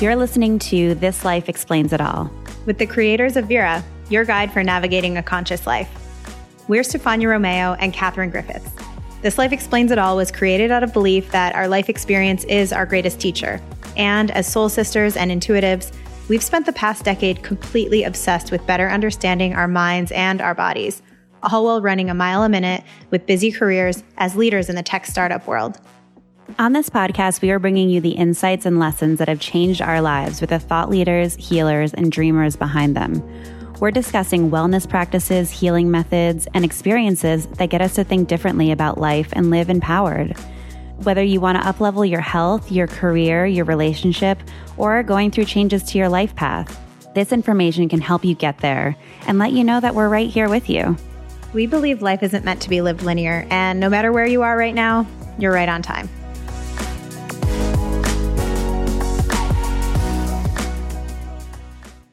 You're listening to This Life Explains It All with the creators of Virra, your guide for navigating a conscious life. We're Stefania Romeo and Katherine Griffiths. This Life Explains It All was created out of belief that our life experience is our greatest teacher. And as soul sisters and intuitives, we've spent the past decade completely obsessed with better understanding our minds and our bodies, all while running a mile a minute with busy careers as leaders in the tech startup world. On this podcast, we are bringing you the insights and lessons that have changed our lives with the thought leaders, healers, and dreamers behind them. We're discussing wellness practices, healing methods, and experiences that get us to think differently about life and live empowered. Whether you want to uplevel your health, your career, your relationship, or going through changes to your life path, this information can help you get there and let you know that we're right here with you. We believe life isn't meant to be lived linear, and no matter where you are right now, you're right on time.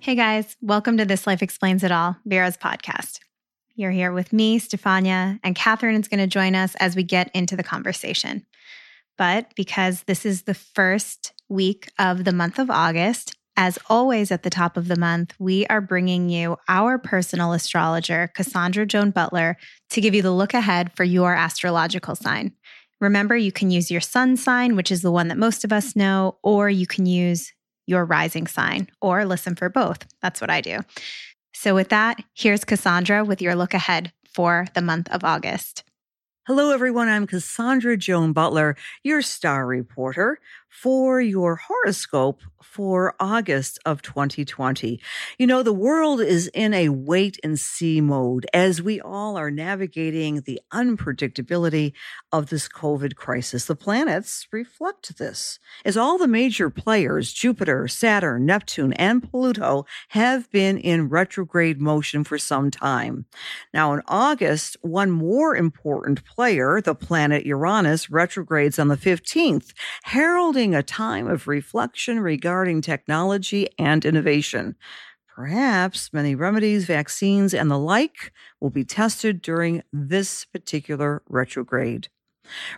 Hey guys, welcome to This Life Explains It All, Virra's podcast. You're here with me, Stefania, and Katherine is going to join us as we get into the conversation. But because this is the first week of the month of August, as always at the top of the month, we are bringing you our personal astrologer, Cassandra Joan Butler, to give you the look ahead for your astrological sign. Remember, you can use your sun sign, which is the one that most of us know, or you can use your rising sign or listen for both. That's what I do. So, with that, here's Cassandra with your look ahead for the month of August. Hello, everyone. I'm Cassandra Joan Butler, your star reporter for your horoscope for August of 2020. You know, the world is in a wait and see mode as we all are navigating the unpredictability of this COVID crisis. The planets reflect this as all the major players, Jupiter, Saturn, Neptune, and Pluto have been in retrograde motion for some time. Now, in August, one more important player, the planet Uranus, retrogrades on the 15th, heralding a time of reflection regarding technology and innovation. Perhaps many remedies, vaccines, and the like will be tested during this particular retrograde.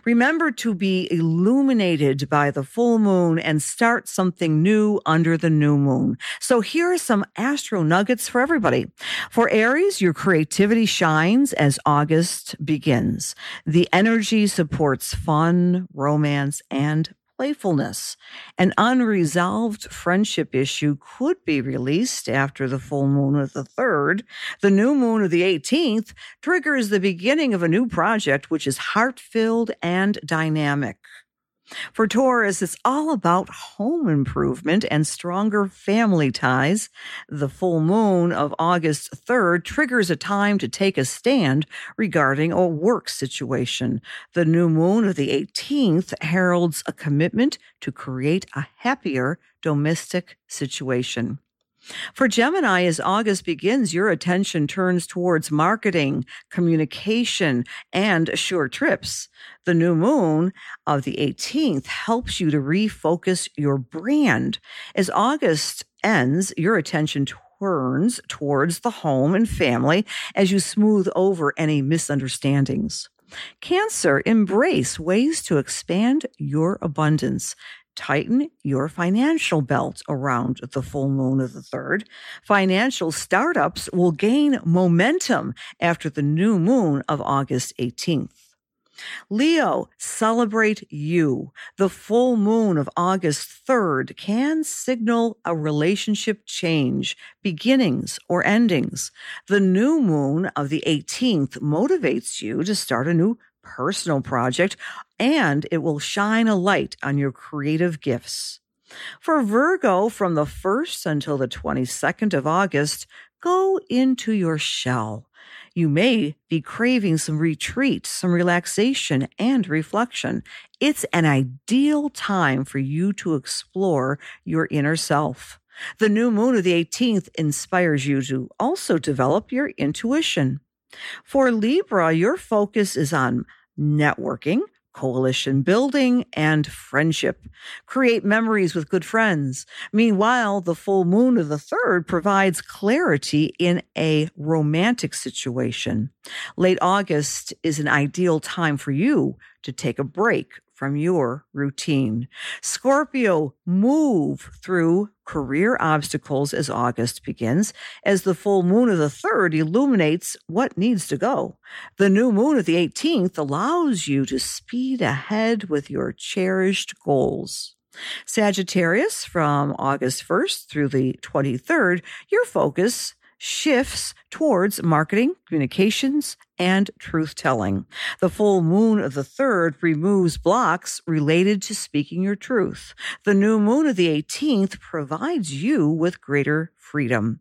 Remember to be illuminated by the full moon and start something new under the new moon. So here are some astro nuggets for everybody. For Aries, your creativity shines as August begins. The energy supports fun, romance, and playfulness. An unresolved friendship issue could be released after the full moon of the 3rd. The new moon of the 18th triggers the beginning of a new project, which is heart filled and dynamic. For Taurus, it's all about home improvement and stronger family ties. The full moon of August 3rd triggers a time to take a stand regarding a work situation. The new moon of the 18th heralds a commitment to create a happier domestic situation. For Gemini, as August begins, your attention turns towards marketing, communication, and short trips. The new moon of the 18th helps you to refocus your brand. As August ends, your attention turns towards the home and family as you smooth over any misunderstandings. Cancer, embrace ways to expand your abundance tighten your financial belt around the full moon of the third. Financial startups will gain momentum after the new moon of August 18th. Leo, celebrate you. The full moon of August 3rd can signal a relationship change, beginnings or endings. The new moon of the 18th motivates you to start a new personal project, and it will shine a light on your creative gifts. For Virgo, from the 1st until the 22nd of August, go into your shell. You may be craving some retreat, some relaxation, and reflection. It's an ideal time for you to explore your inner self. The new moon of the 18th inspires you to also develop your intuition. For Libra, your focus is on networking, coalition building, and friendship. Create memories with good friends. Meanwhile, the full moon of the third provides clarity in a romantic situation. Late August is an ideal time for you to take a break from your routine. Scorpio, move through career obstacles as August begins, as the full moon of the 3rd illuminates what needs to go. The new moon of the 18th allows you to speed ahead with your cherished goals. Sagittarius, from August 1st through the 23rd, your focus shifts towards marketing, communications, and truth telling. The full moon of the third removes blocks related to speaking your truth. The new moon of the 18th provides you with greater freedom.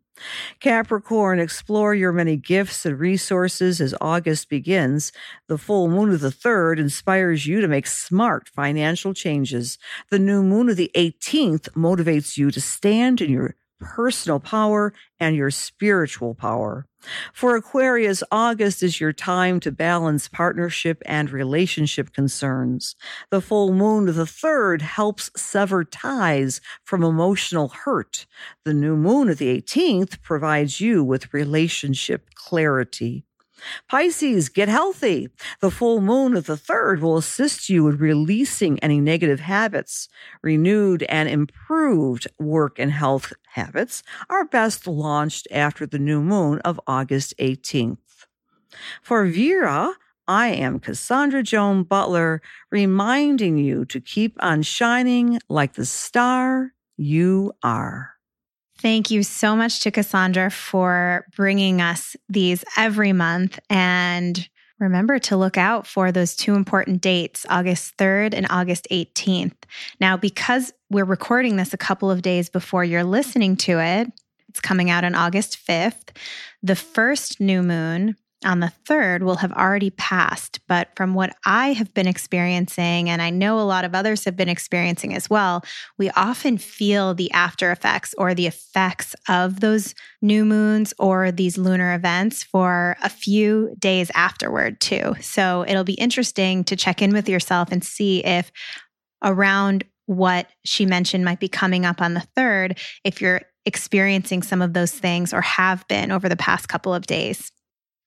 Capricorn, explore your many gifts and resources as August begins. The full moon of the third inspires you to make smart financial changes. The new moon of the 18th motivates you to stand in your personal power and your spiritual power. For Aquarius, August is your time to balance partnership and relationship concerns. The full moon of the third helps sever ties from emotional hurt. The new moon of the 18th provides you with relationship clarity. Pisces, get healthy. The full moon of the third will assist you in releasing any negative habits. Renewed and improved work and health habits are best launched after the new moon of August 18th. For Virra, I am Cassandra Joan Butler, reminding you to keep on shining like the star you are. Thank you so much to Cassandra for bringing us these every month. And remember to look out for those two important dates, August 3rd and August 18th. Now, because we're recording this a couple of days before you're listening to it, it's coming out on August 5th. The first new moon on the third will have already passed. But from what I have been experiencing, and I know a lot of others have been experiencing as well, we often feel the after effects or the effects of those new moons or these lunar events for a few days afterward, too. So it'll be interesting to check in with yourself and see if around what she mentioned might be coming up on the third, if you're experiencing some of those things or have been over the past couple of days.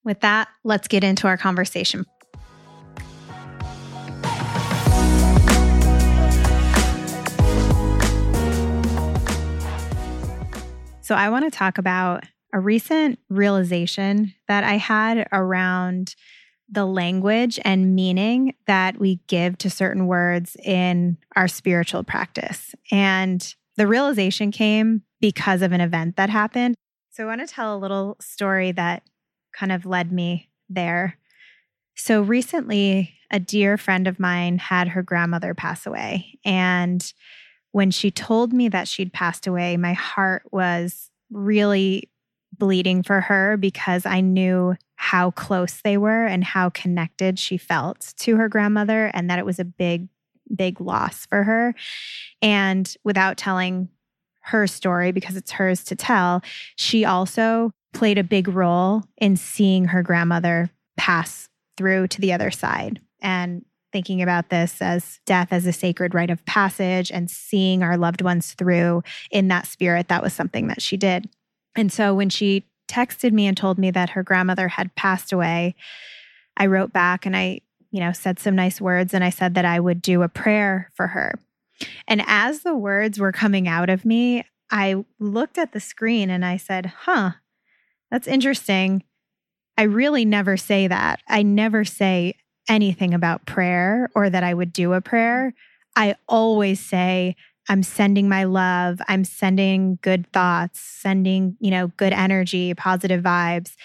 With that, let's get into our conversation. So, I want to talk about a recent realization that I had around the language and meaning that we give to certain words in our spiritual practice. And the realization came because of an event that happened. So, I want to tell a little story that kind of led me there. So recently, a dear friend of mine had her grandmother pass away. And when she told me that she'd passed away, my heart was really bleeding for her because I knew how close they were and how connected she felt to her grandmother, and that it was a big, big loss for her. And without telling her story, because it's hers to tell, she also played a big role in seeing her grandmother pass through to the other side and thinking about this as death as a sacred rite of passage and seeing our loved ones through in that spirit that was something that she did. And so when she texted me and told me that her grandmother had passed away i wrote back and i you know said some nice words and i said that i would do a prayer for her. And as the words were coming out of me i looked at the screen and i said huh that's interesting. I really never say that. I never say anything about prayer or that I would do a prayer. I always say, I'm sending my love. I'm sending good thoughts, sending, you know, good energy, positive vibes.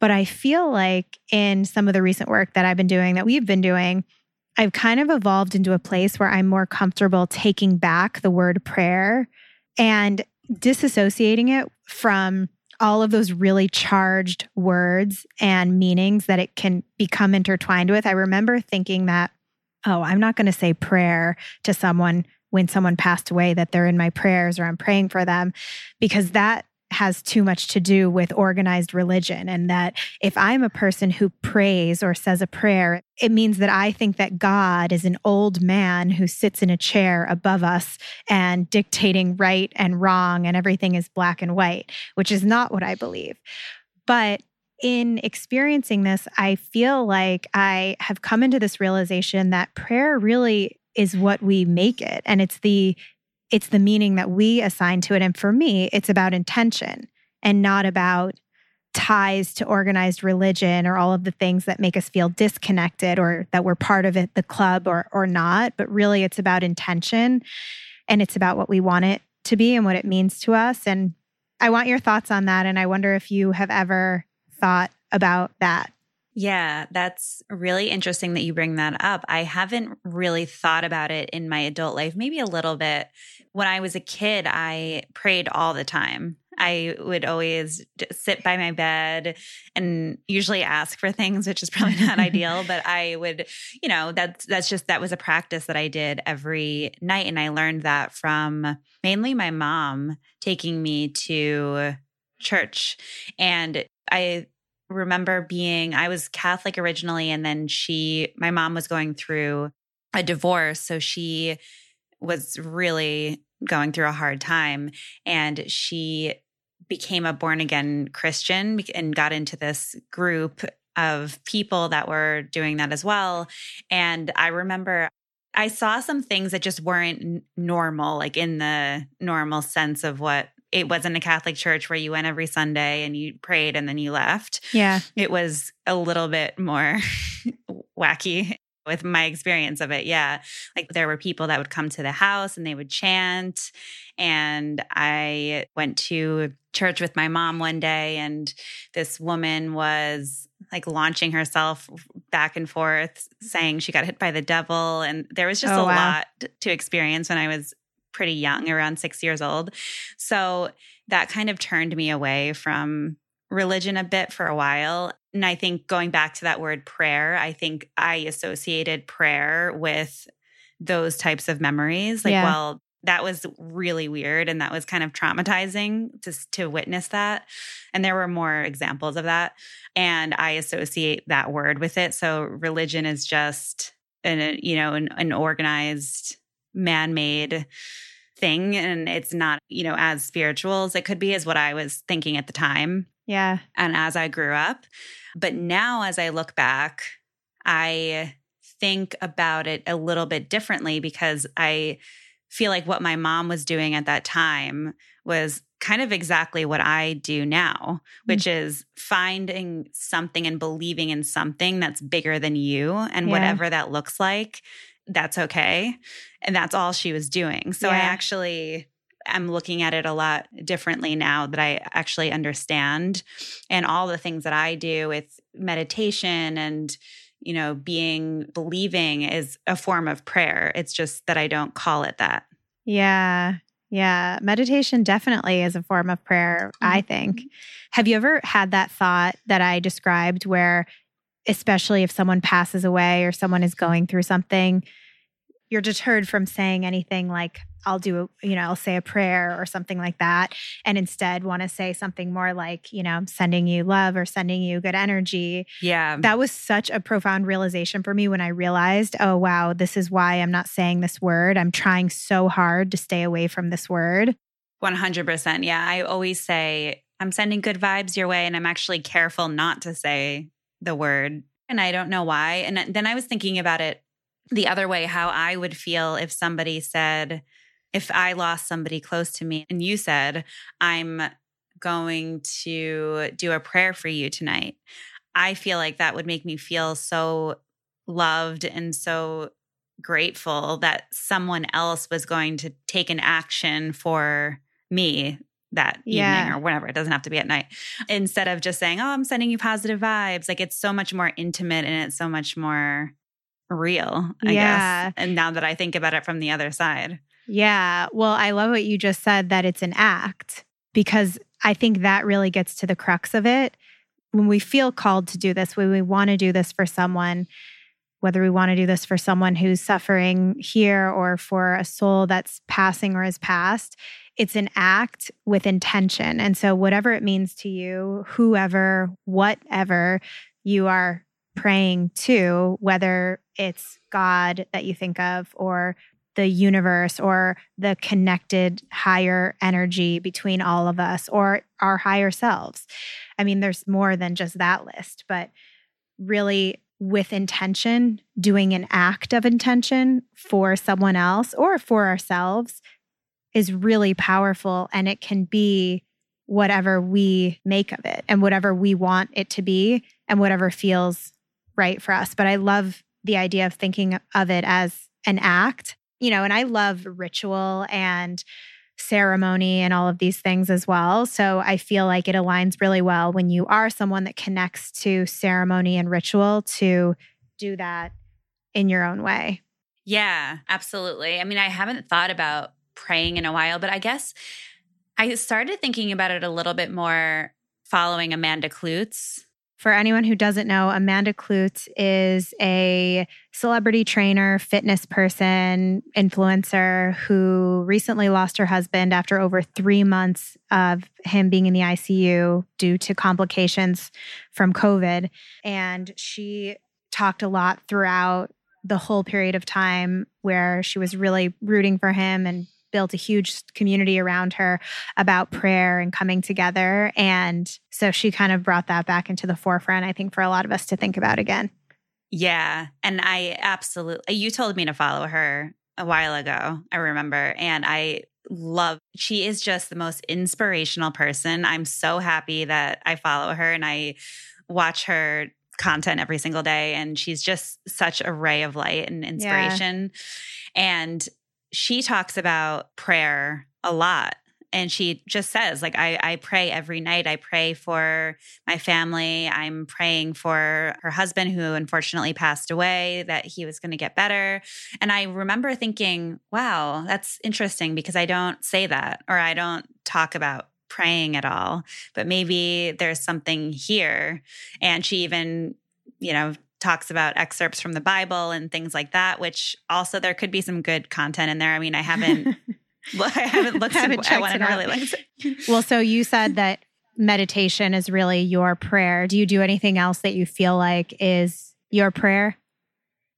But I feel like in some of the recent work that I've been doing, that we've been doing, I've kind of evolved into a place where I'm more comfortable taking back the word prayer and disassociating it from all of those really charged words and meanings that it can become intertwined with. I remember thinking that, oh, I'm not going to say prayer to someone when someone passed away that they're in my prayers or I'm praying for them because that has too much to do with organized religion. And that if I'm a person who prays or says a prayer, it means that I think that God is an old man who sits in a chair above us and dictating right and wrong, and everything is black and white, which is not what I believe. But in experiencing this, I feel like I have come into this realization that prayer really is what we make it and it's the it's the meaning that we assign to it. And for me it's about intention and not about ties to organized religion or all of the things that make us feel disconnected or that we're part of it the club or or not but really it's about intention and it's about what we want it to be and what it means to us. And I want your thoughts on that. And I wonder if you have ever thought about that yeah, that's really interesting that you bring that up. I haven't really thought about it in my adult life, maybe a little bit. When I was a kid, I prayed all the time. I would always sit by my bed and usually ask for things, which is probably not ideal, but I would, you know, that's that's just that was a practice that I did every night and I learned that from mainly my mom taking me to church. And I remember being, I was Catholic originally, and then she, my mom was going through a divorce. So she was really going through a hard time. And she became a born again Christian and got into this group of people that were doing that as well. And I remember I saw some things that just weren't normal, like in the normal sense of what it wasn't a Catholic church where you went every Sunday and you prayed and then you left. Yeah. It was a little bit more wacky with my experience of it. Yeah. Like there were people that would come to the house and they would chant. And I went to church with my mom one day and this woman was like launching herself back and forth saying she got hit by the devil and there was just oh, a wow. lot to experience when I was pretty young, around six years old. So that kind of turned me away from religion a bit for a while. And I think going back to that word prayer, I think I associated prayer with those types of memories. Like, yeah. well, that was really weird and that was kind of traumatizing to, to witness that. And there were more examples of that. And I associate that word with it. So religion is just an, you know, an, an organized man made thing and it's not, you know, as spiritual as it could be, is what I was thinking at the time. Yeah. And as I grew up. But now, as I look back, I think about it a little bit differently because I feel like what my mom was doing at that time was kind of exactly what I do now, which mm-hmm. is finding something and believing in something that's bigger than you and yeah. whatever that looks like that's okay. And that's all she was doing. So yeah. I actually am looking at it a lot differently now that I actually understand and all the things that I do with meditation and you know being believing is a form of prayer. It's just that I don't call it that. Yeah. Yeah, meditation definitely is a form of prayer, mm-hmm. I think. Have you ever had that thought that I described where especially if someone passes away or someone is going through something, you're deterred from saying anything like, I'll do, a, you know, I'll say a prayer or something like that. And instead want to say something more like, you know, sending you love or sending you good energy. Yeah. That was such a profound realization for me when I realized, oh, wow, this is why I'm not saying this word. I'm trying so hard to stay away from this word. 100%. Yeah. I always say, I'm sending good vibes your way. And I'm actually careful not to say the word. And I don't know why. And then I was thinking about it the other way, how I would feel if somebody said, if I lost somebody close to me and you said, I'm going to do a prayer for you tonight. I feel like that would make me feel so loved and so grateful that someone else was going to take an action for me that yeah. evening or whatever. It doesn't have to be at night. Instead of just saying, Oh, I'm sending you positive vibes. Like it's so much more intimate and it's so much more real, I yeah. guess. And now that I think about it from the other side. Yeah. Well, I love what you just said that it's an act because I think that really gets to the crux of it. When we feel called to do this, when we want to do this for someone, whether we want to do this for someone who's suffering here or for a soul that's passing or has passed, it's an act with intention. And so, whatever it means to you, whoever, whatever you are praying to, whether it's God that you think of or the universe or the connected higher energy between all of us or our higher selves. I mean, there's more than just that list, but really with intention, doing an act of intention for someone else or for ourselves is really powerful. And it can be whatever we make of it and whatever we want it to be and whatever feels right for us. But I love the idea of thinking of it as an act, you know, and I love ritual and ceremony and all of these things as well. So I feel like it aligns really well when you are someone that connects to ceremony and ritual to do that in your own way. Yeah, absolutely. I mean, I haven't thought about praying in a while, but I guess I started thinking about it a little bit more following Amanda Kloots for anyone who doesn't know, Amanda Kloots is a celebrity trainer, fitness person, influencer who recently lost her husband after over three months of him being in the ICU due to complications from COVID. And she talked a lot throughout the whole period of time where she was really rooting for him and built a huge community around her about prayer and coming together. And so she kind of brought that back into the forefront, I think, for a lot of us to think about again. Yeah. And I absolutely, you told me to follow her a while ago, I remember. And I love, she is just the most inspirational person. I'm so happy that I follow her and I watch her content every single day and she's just such a ray of light and inspiration yeah. and she talks about prayer a lot and she just says like I, I pray every night. I pray for my family. I'm praying for her husband who unfortunately passed away that he was going to get better. And i remember thinking wow that's interesting because i don't say that or i don't talk about praying at all but maybe there's something here. And she even you know talks about excerpts from the Bible and things like that, which also there could be some good content in there. I mean, I haven't I haven't looked at it. I want to really like Well, so you said that meditation is really your prayer. Do you do anything else that you feel like is your prayer?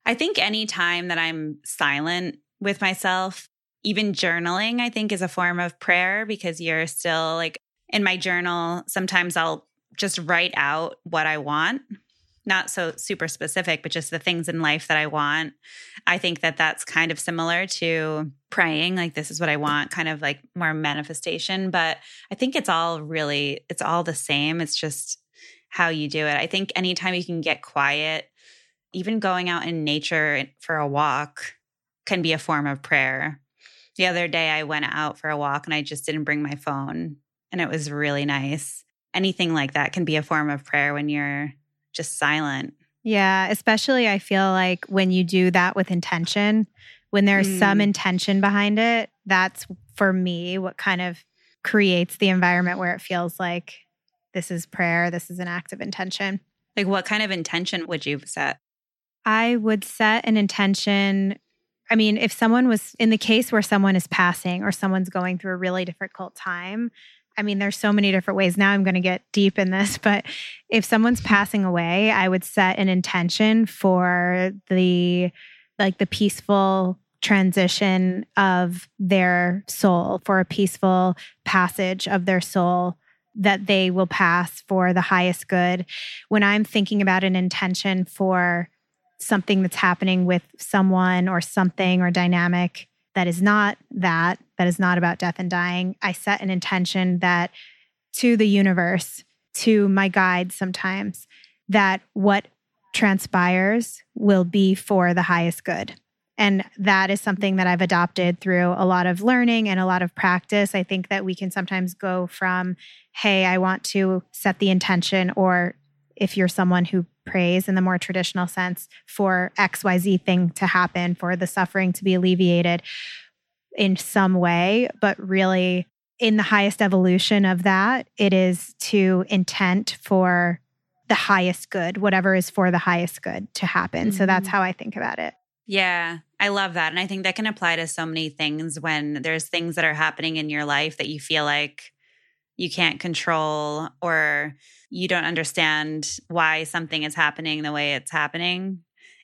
I think any time that I'm silent with myself, even journaling, I think is a form of prayer because you're still like in my journal, sometimes I'll just write out what I want not so super specific, but just the things in life that I want. I think that that's kind of similar to praying, like, this is what I want, kind of like more manifestation. But I think it's all really, it's all the same. It's just how you do it. I think anytime you can get quiet, even going out in nature for a walk can be a form of prayer. The other day, I went out for a walk and I just didn't bring my phone, and it was really nice. Anything like that can be a form of prayer when you're just silent. Yeah, especially I feel like when you do that with intention, when there's mm. some intention behind it, that's for me what kind of creates the environment where it feels like this is prayer, this is an act of intention. Like what kind of intention would you set? I would set an intention. I mean, if someone was in the case where someone is passing or someone's going through a really difficult time, I mean, there's so many different ways. Now I'm going to get deep in this, but if someone's passing away, I would set an intention for the like the peaceful transition of their soul, for a peaceful passage of their soul that they will pass for the highest good. When I'm thinking about an intention for something that's happening with someone or something or dynamic that is not that, that is not about death and dying. I set an intention that to the universe, to my guides sometimes, that what transpires will be for the highest good. And that is something that I've adopted through a lot of learning and a lot of practice. I think that we can sometimes go from, hey, I want to set the intention, or if you're someone who prays in the more traditional sense for XYZ thing to happen, for the suffering to be alleviated in some way, but really in the highest evolution of that, it is to intent for the highest good, whatever is for the highest good to happen. Mm-hmm. So that's mm-hmm. how I think about it. Yeah, I love that. And I think that can apply to so many things when there's things that are happening in your life that you feel like you can't control or you don't understand why something is happening the way it's happening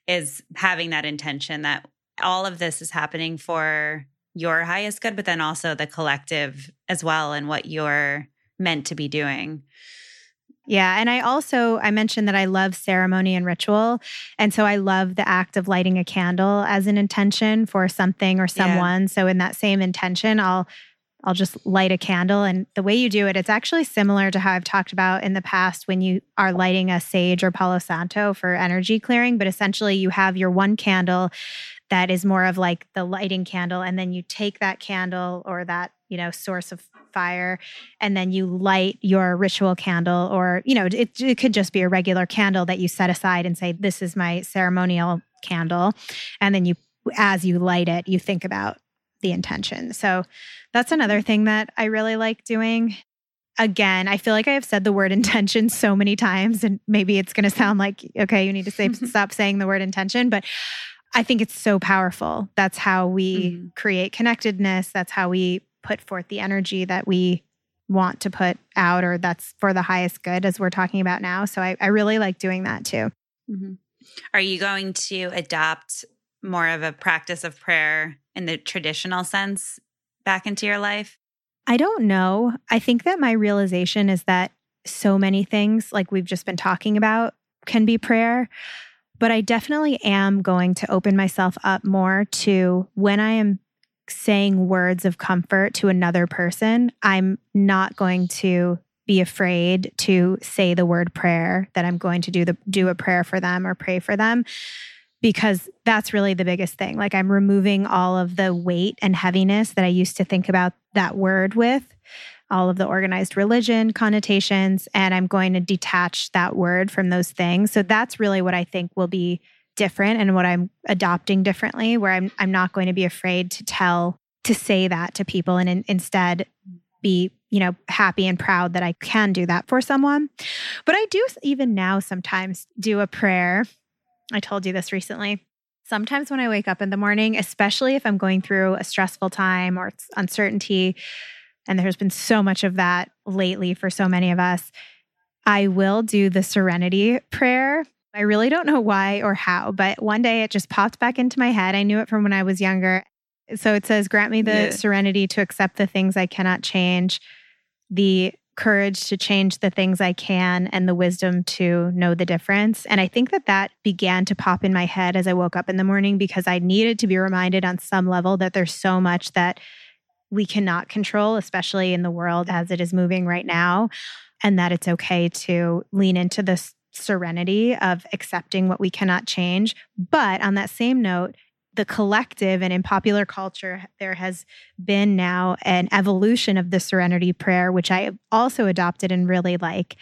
is having that intention that all of this is happening for your highest good but then also the collective as well and what you're meant to be doing Yeah. And I also, I mentioned that I love ceremony and ritual. And so I love the act of lighting a candle as an intention for something or someone. Yeah. So in that same intention, I'll I'll just light a candle. And the way you do it, it's actually similar to how I've talked about in the past when you are lighting a sage or Palo Santo for energy clearing. But essentially, you have your one candle that is more of like the lighting candle. And then you take that candle or that, you know, source of fire and then you light your ritual candle or you know it, it could just be a regular candle that you set aside and say this is my ceremonial candle and then you as you light it you think about the intention so that's another thing that i really like doing again i feel like i have said the word intention so many times and maybe it's going to sound like okay you need to say stop saying the word intention but I think it's so powerful. That's how we mm-hmm. create connectedness. That's how we put forth the energy that we want to put out or that's for the highest good as we're talking about now so i, I really like doing that too mm-hmm. are you going to adopt more of a practice of prayer in the traditional sense back into your life? I don't know. I think that my realization is that so many things like we've just been talking about can be prayer but i definitely am going to open myself up more to when i am saying words of comfort to another person, I'm not going to be afraid to say the word prayer that I'm going to do the do a prayer for them or pray for them because that's really the biggest thing. Like I'm removing all of the weight and heaviness that I used to think about that word with, all of the organized religion connotations and I'm going to detach that word from those things. So that's really what I think will be different and what I'm adopting differently, where I'm I'm not going to be afraid to tell to say that to people and in, instead be you know happy and proud that I can do that for someone. But I do even now sometimes do a prayer. I told you this recently. Sometimes when I wake up in the morning, especially if I'm going through a stressful time or uncertainty, and there's been so much of that lately for so many of us, I will do the serenity prayer I really don't know why or how, but one day it just popped back into my head. I knew it from when I was younger. So it says, Grant me the yeah. serenity to accept the things I cannot change, the courage to change the things I can, and the wisdom to know the difference. And I think that that began to pop in my head as I woke up in the morning because I needed to be reminded on some level that there's so much that we cannot control, especially in the world as it is moving right now, and that it's okay to lean into this serenity of accepting what we cannot change. But on that same note, the collective and in popular culture, there has been now an evolution of the serenity prayer, which I also adopted and really like.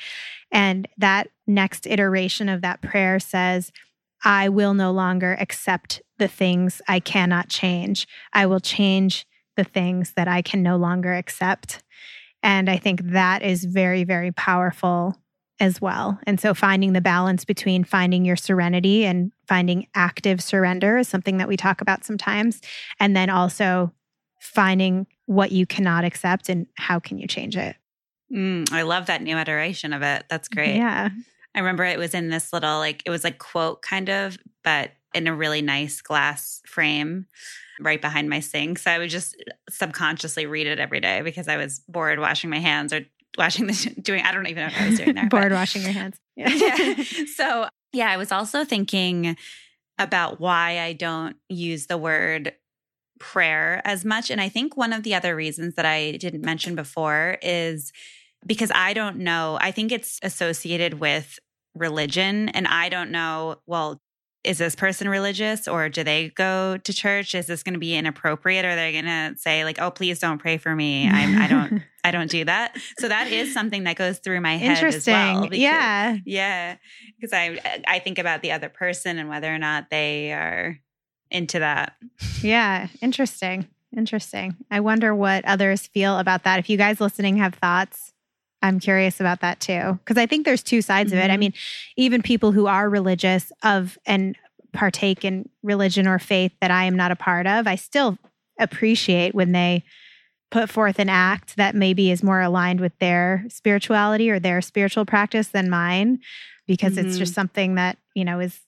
And that next iteration of that prayer says, I will no longer accept the things I cannot change. I will change the things that I can no longer accept. And I think that is very, very powerful as well. And so finding the balance between finding your serenity and finding active surrender is something that we talk about sometimes. And then also finding what you cannot accept and how can you change it. Mm, I love that new iteration of it. That's great. Yeah. I remember it was in this little, like, it was like quote kind of, but in a really nice glass frame right behind my sink. So I would just subconsciously read it every day because I was bored washing my hands or washing the doing I don't even know what I was doing there. Bored washing your hands. Yeah. yeah. So yeah, I was also thinking about why I don't use the word prayer as much. And I think one of the other reasons that I didn't mention before is because I don't know. I think it's associated with religion. And I don't know, well, is this person religious or do they go to church? Is this going to be inappropriate? Are they going to say like, "Oh, please don't pray for me. I'm, I don't, I don't do that." So that is something that goes through my head Interesting. as well. Because, yeah, yeah, because I I think about the other person and whether or not they are into that. Yeah, interesting. Interesting. I wonder what others feel about that. If you guys listening have thoughts, I'm curious about that too. Because I think there's two sides mm-hmm. of it. I mm-hmm. mean, even people who are religious of and partake in religion or faith that I am not a part of, I still appreciate when they put forth an act that maybe is more aligned with their spirituality or their spiritual practice than mine, because mm-hmm. it's just mm-hmm. something that, you know, is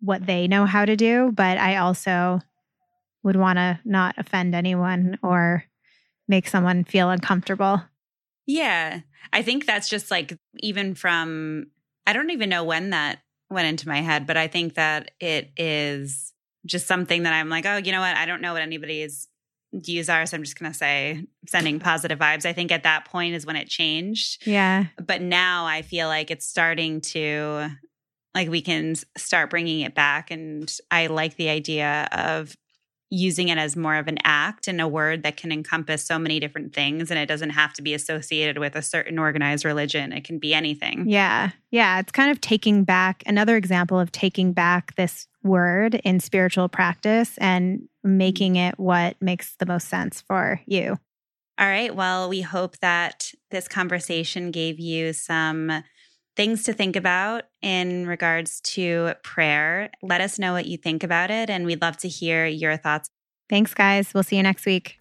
what they know how to do. But I also would want to not offend anyone or make someone feel uncomfortable. Yeah. I think that's just like, even from, I don't even know when that went into my head, but I think that it is just something that I'm like, oh, you know what? I don't know what anybody's views are. So I'm just going to say sending positive vibes. I think at that point is when it changed. Yeah. But now I feel like it's starting to, like, we can start bringing it back. And I like the idea of using it as more of an act and a word that can encompass so many different things and it doesn't have to be associated with a certain organized religion. It can be anything. Yeah. Yeah it's kind of taking back another example of taking back this word in spiritual practice and making it what makes the most sense for you. All right. Well we hope that this conversation gave you some things to think about in regards to prayer. Let us know what you think about it, and we'd love to hear your thoughts. Thanks, guys. We'll see you next week.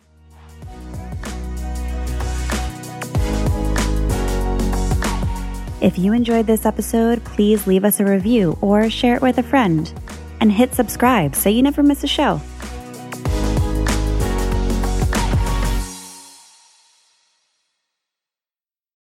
If you enjoyed this episode, please leave us a review or share it with a friend. And hit subscribe so you never miss a show.